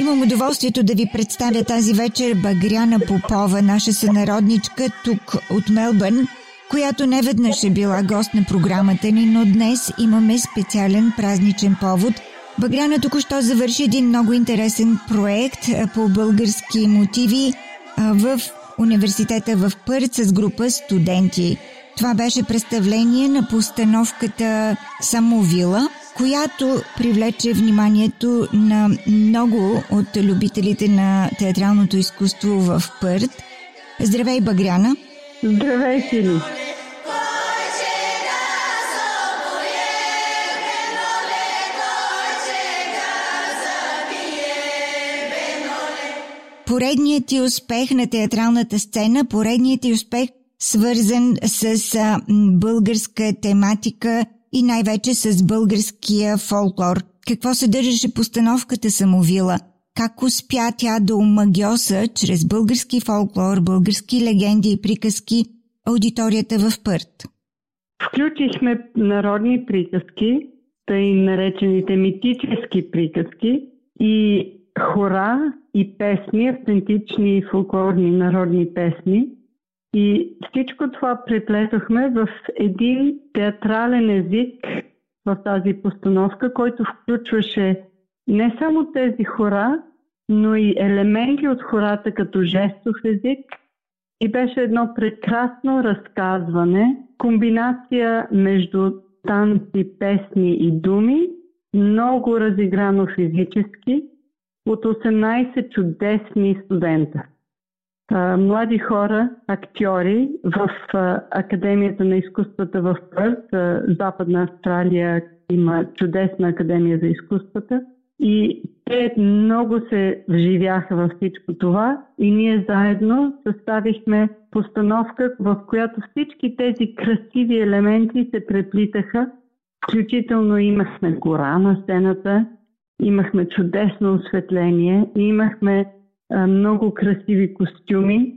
Имам удоволствието да ви представя тази вечер Багряна Попова, наша сънародничка тук от Мелбърн, която не веднъж е била гост на програмата ни, но днес имаме специален празничен повод. Багряна току-що завърши един много интересен проект по български мотиви в университета в Пърт с група студенти. Това беше представление на постановката Самовила – която привлече вниманието на много от любителите на театралното изкуство в Пърт. Здравей, Багряна! Здравей, Сили! Поредният ти успех на театралната сцена, поредният ти успех свързан с а, българска тематика и най-вече с българския фолклор. Какво съдържаше постановката Самовила? Как успя тя да омагиоса чрез български фолклор, български легенди и приказки аудиторията в Пърт? Включихме народни приказки, тъй наречените митически приказки и хора и песни, автентични фолклорни народни песни – и всичко това преплетохме в един театрален език в тази постановка, който включваше не само тези хора, но и елементи от хората като жестов език. И беше едно прекрасно разказване, комбинация между танци, песни и думи, много разиграно физически, от 18 чудесни студента млади хора, актьори в Академията на изкуствата в Пърт. Западна Австралия има чудесна Академия за изкуствата. И те много се вживяха във всичко това и ние заедно съставихме постановка, в която всички тези красиви елементи се преплитаха. Включително имахме гора на сцената, имахме чудесно осветление и имахме много красиви костюми,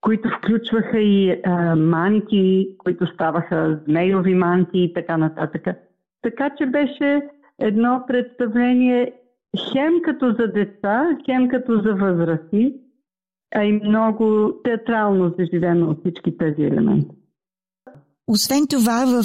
които включваха и а, манти, които ставаха змейови манти и така нататък. Така че беше едно представление хем като за деца, хем като за възрасти, а и много театрално заживено от всички тези елементи. Освен това, в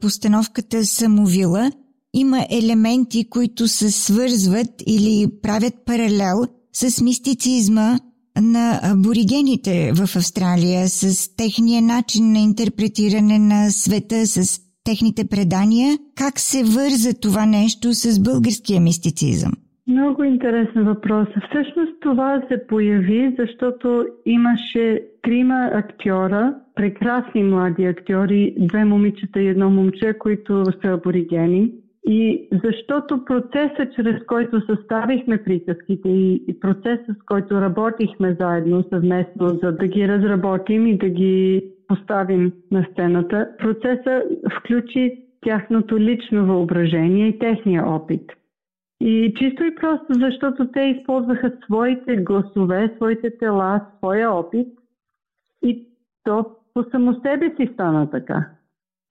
постановката Самовила има елементи, които се свързват или правят паралел – с мистицизма на аборигените в Австралия, с техния начин на интерпретиране на света, с техните предания. Как се върза това нещо с българския мистицизъм? Много интересен въпрос. Всъщност това се появи, защото имаше трима актьора, прекрасни млади актьори, две момичета и едно момче, които са аборигени. И защото процесът, чрез който съставихме приказките и процесът, с който работихме заедно съвместно, за да ги разработим и да ги поставим на сцената, процесът включи тяхното лично въображение и техния опит. И чисто и просто, защото те използваха своите гласове, своите тела, своя опит и то по само себе си стана така.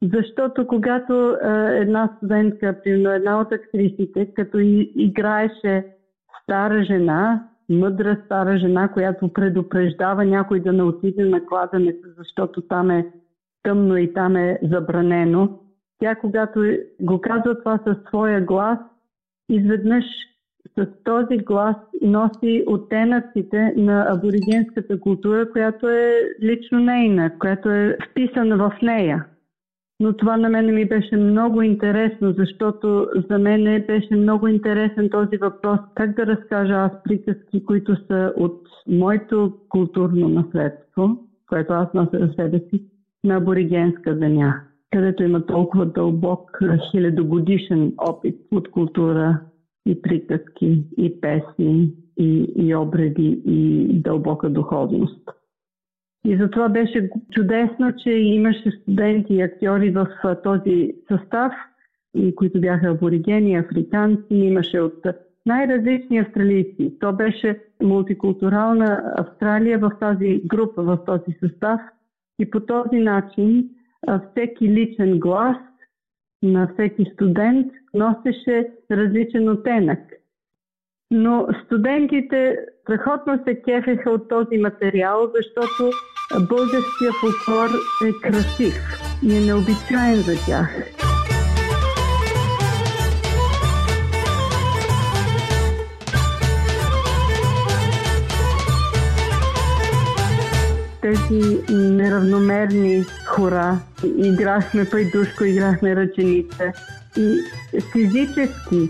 Защото когато а, една студентка, примерно една от актрисите, като играеше стара жена, мъдра стара жена, която предупреждава някой да не отиде на кладенето, защото там е тъмно и там е забранено, тя когато го казва това със своя глас, изведнъж с този глас носи оттенъците на аборигенската култура, която е лично нейна, която е вписана в нея. Но това на мен ми беше много интересно, защото за мен беше много интересен този въпрос. Как да разкажа аз приказки, които са от моето културно наследство, което аз нося за себе си, на аборигенска земя, където има толкова дълбок хилядогодишен опит от култура и приказки, и песни, и, и обреди, и дълбока духовност. И затова беше чудесно, че имаше студенти и актьори в този състав, и които бяха аборигени, африканци, имаше от най-различни австралийци. То беше мултикултурална Австралия в тази група, в този състав. И по този начин всеки личен глас на всеки студент носеше различен оттенък. Но студентите страхотно се кефеха от този материал, защото българския фолклор е красив и е необичайен за тях. тези неравномерни хора. Играхме пайдушко, играхме ръченица. И физически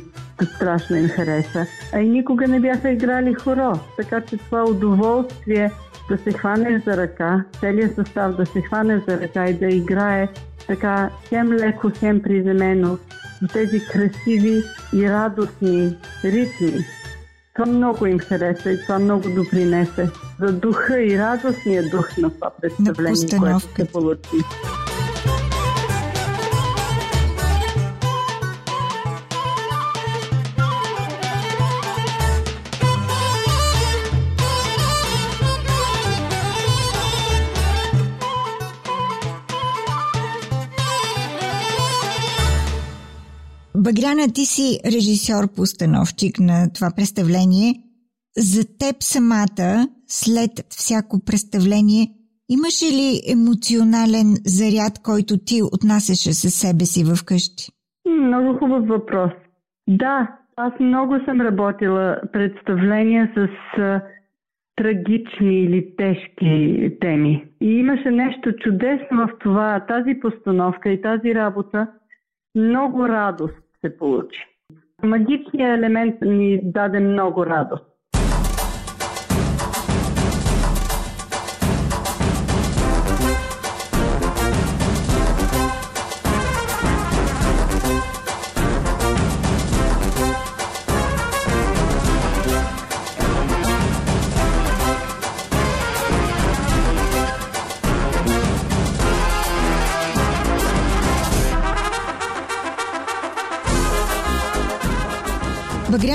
страшно им хареса. А и никога не бяха играли хоро. Така че това удоволствие да се хванеш за ръка, целият състав да се хване за ръка и да играе така хем леко, хем приземено в тези красиви и радостни ритми. Това много им хареса и това много допринесе за духа и радостния дух на това представление, което се получи. Багряна, ти си режисьор-постановчик на това представление. За теб самата, след всяко представление, имаше ли емоционален заряд, който ти отнасяше със себе си в къщи? Много хубав въпрос. Да, аз много съм работила представления с трагични или тежки теми. И имаше нещо чудесно в това, тази постановка и тази работа, много радост се получи. Магичният елемент ни даде много радост.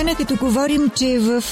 Багряна, като говорим, че в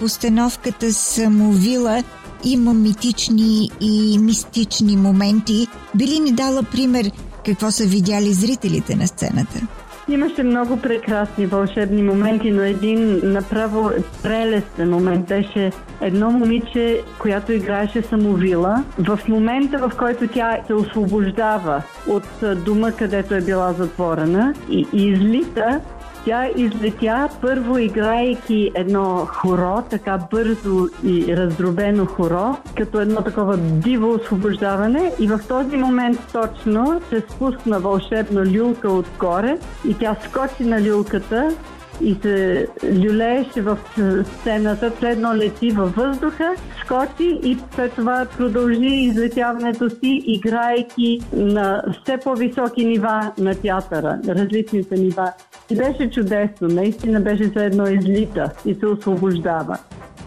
постановката Самовила има митични и мистични моменти, би ли ни дала пример какво са видяли зрителите на сцената? Имаше много прекрасни вълшебни моменти, но един направо прелестен момент беше едно момиче, която играеше самовила. В момента, в който тя се освобождава от дома, където е била затворена и излита, тя излетя първо играйки едно хоро, така бързо и раздробено хоро, като едно такова диво освобождаване и в този момент точно се спусна вълшебна люлка отгоре и тя скочи на люлката и се люлееше в сцената, следно лети във въздуха, скочи и след това продължи излетяването си, играйки на все по-високи нива на театъра, различните нива. И беше чудесно, наистина беше за едно излита и се освобождава.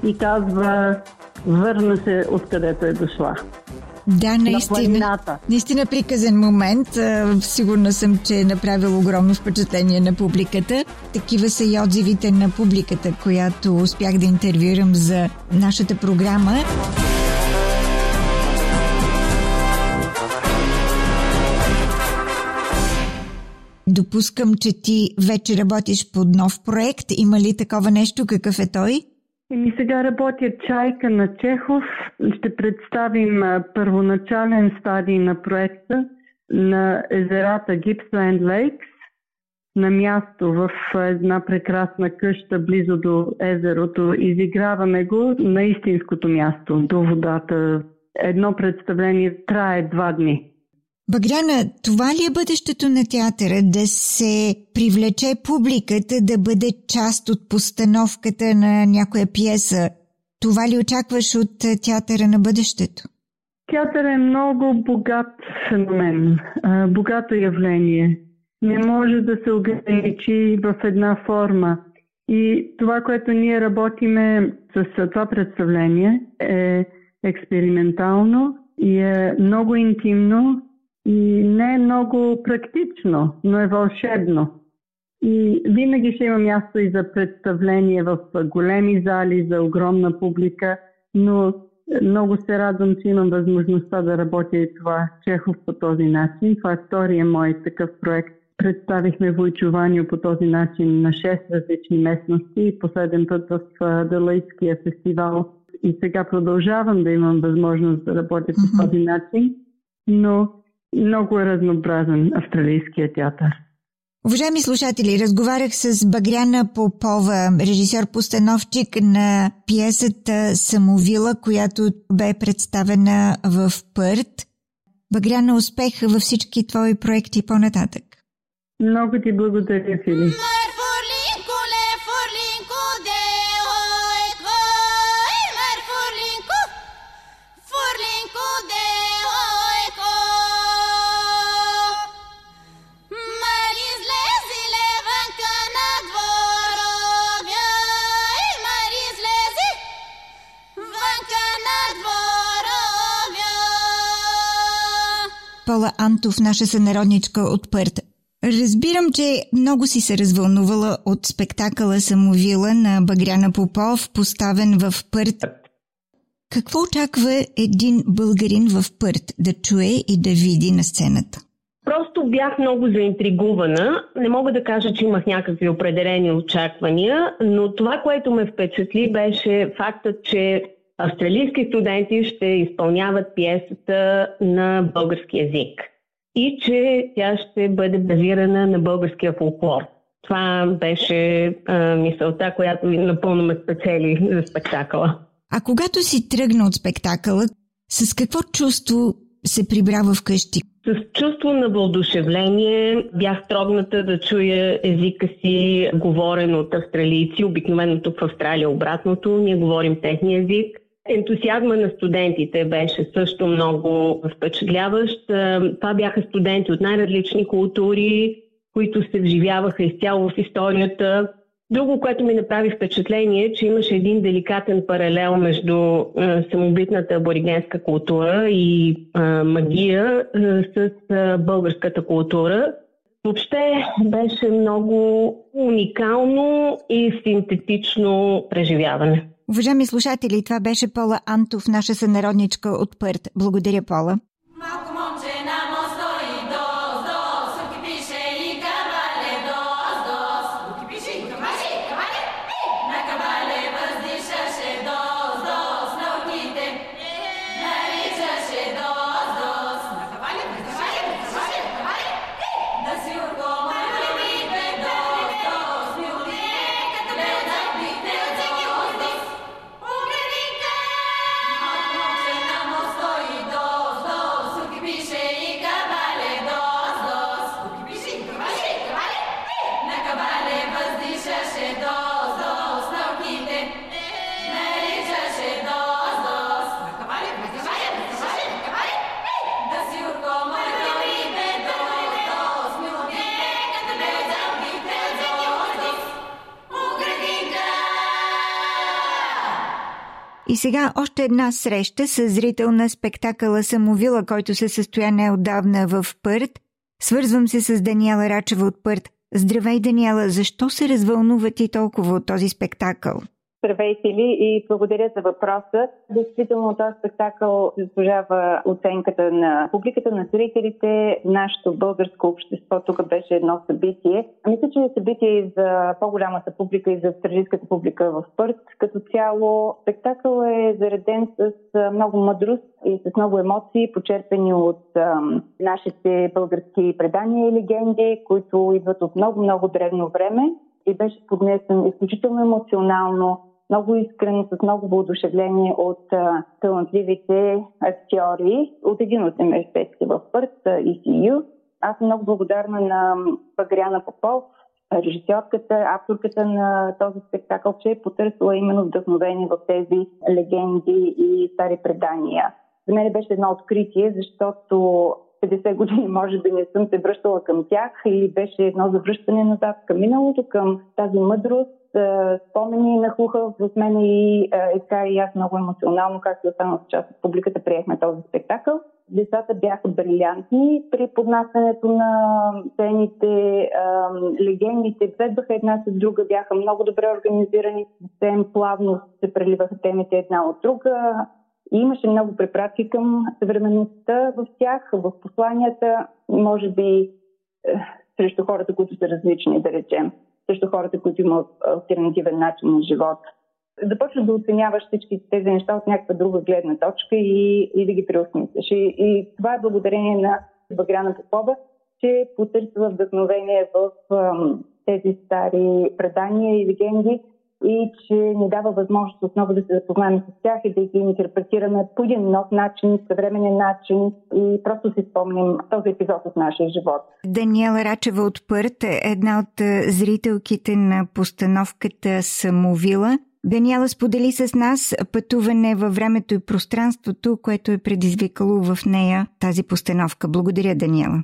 И казва, върна се откъдето е дошла. Да, наистина. Наистина приказен момент. Сигурна съм, че е направил огромно впечатление на публиката. Такива са и отзивите на публиката, която успях да интервюирам за нашата програма. Допускам, че ти вече работиш под нов проект. Има ли такова нещо? Какъв е той? Еми сега работя Чайка на Чехов. Ще представим първоначален стадий на проекта на езерата Gippsland Lakes на място в една прекрасна къща близо до езерото. Изиграваме го на истинското място, до водата. Едно представление трае два дни. Багряна, това ли е бъдещето на театъра? Да се привлече публиката, да бъде част от постановката на някоя пиеса? Това ли очакваш от театъра на бъдещето? Театър е много богат феномен, богато явление. Не може да се ограничи в една форма. И това, което ние работиме с това представление е експериментално и е много интимно и не е много практично, но е вълшебно. И винаги ще има място и за представление в големи зали, за огромна публика, но много се радвам, че имам възможността да работя и това Чехов по този начин. Това е втория мой такъв проект. Представихме Войчуванию по този начин на 6 различни местности. Последен път в Далайския фестивал. И сега продължавам да имам възможност да работя по този начин. Но много е разнообразен австралийския театър. Уважаеми слушатели, разговарях с Багряна Попова, режисьор-постановчик на пиесата Самовила, която бе представена в Пърт. Багряна, успех във всички твои проекти по-нататък. Много ти благодаря, Филип. Пола Антов, наша сънародничка от Пърт. Разбирам, че много си се развълнувала от спектакъла Самовила на Багряна Попов, поставен в Пърт. Какво очаква един българин в Пърт да чуе и да види на сцената? Просто бях много заинтригувана. Не мога да кажа, че имах някакви определени очаквания, но това, което ме впечатли, беше фактът, че австралийски студенти ще изпълняват пиесата на български язик и че тя ще бъде базирана на българския фолклор. Това беше а, мисълта, която напълно ме спечели за спектакъла. А когато си тръгна от спектакъла, с какво чувство се прибрава вкъщи? С чувство на въодушевление бях трогната да чуя езика си, говорен от австралийци. Обикновено тук в Австралия обратното. Ние говорим техния език. Ентусиазма на студентите беше също много впечатляващ. Е, това бяха студенти от най-различни култури, които се вживяваха изцяло в историята. Друго, което ми направи впечатление, е, че имаше един деликатен паралел между е, самобитната аборигенска култура и е, магия с българската култура. Въобще беше много уникално и синтетично преживяване. Уважаеми слушатели, това беше Пола Антов, наша сънародничка от Пърт. Благодаря, Пола. Сега още една среща с зрител на спектакъла Самовила, който се състоя неодавна в Пърт. Свързвам се с Даниела Рачева от Пърт. Здравей, Даниела, защо се развълнува ти толкова от този спектакъл? Здравейте ли и благодаря за въпроса. Действително този спектакъл заслужава оценката на публиката, на зрителите. Нашето българско общество тук беше едно събитие. Мисля, че е събитие и за по-голямата публика и за австралийската публика в Пърт. Като цяло спектакъл е зареден с много мъдрост и с много емоции, почерпени от ам, нашите български предания и легенди, които идват от много-много древно време и беше поднесен изключително емоционално, много искрено, с много воодушевление от а, талантливите актьори от един от университетите в Пърт, ECU. Аз съм много благодарна на Багряна Попов, режисьорката, авторката на този спектакъл, че е потърсила именно вдъхновение в тези легенди и стари предания. За мен беше едно откритие, защото 50 години може би не съм се връщала към тях или беше едно завръщане назад към миналото, към тази мъдрост, спомени нахлуха в мен и така и аз много емоционално, както останалата част от публиката, приехме този спектакъл. Децата бяха брилянтни при поднасянето на сцените, легендите следваха една с друга, бяха много добре организирани, съвсем плавно се преливаха темите една от друга. И имаше много препратки към съвременността в тях, в посланията, може би е, срещу хората, които са различни, да речем, срещу хората, които имат альтернативен начин на живот. Започваш да оценяваш всички тези неща от някаква друга гледна точка и, и да ги преосмисляш. И, и това е благодарение на Багряна Попова, че потърсва вдъхновение в ам, тези стари предания и легенди, и че ни дава възможност отново да се запознаем с тях и да ги интерпретираме по един нов начин, съвременен начин и просто си спомним този епизод от нашия живот. Даниела Рачева от Пърт е една от зрителките на постановката Самовила. Даниела сподели с нас пътуване във времето и пространството, което е предизвикало в нея тази постановка. Благодаря, Даниела.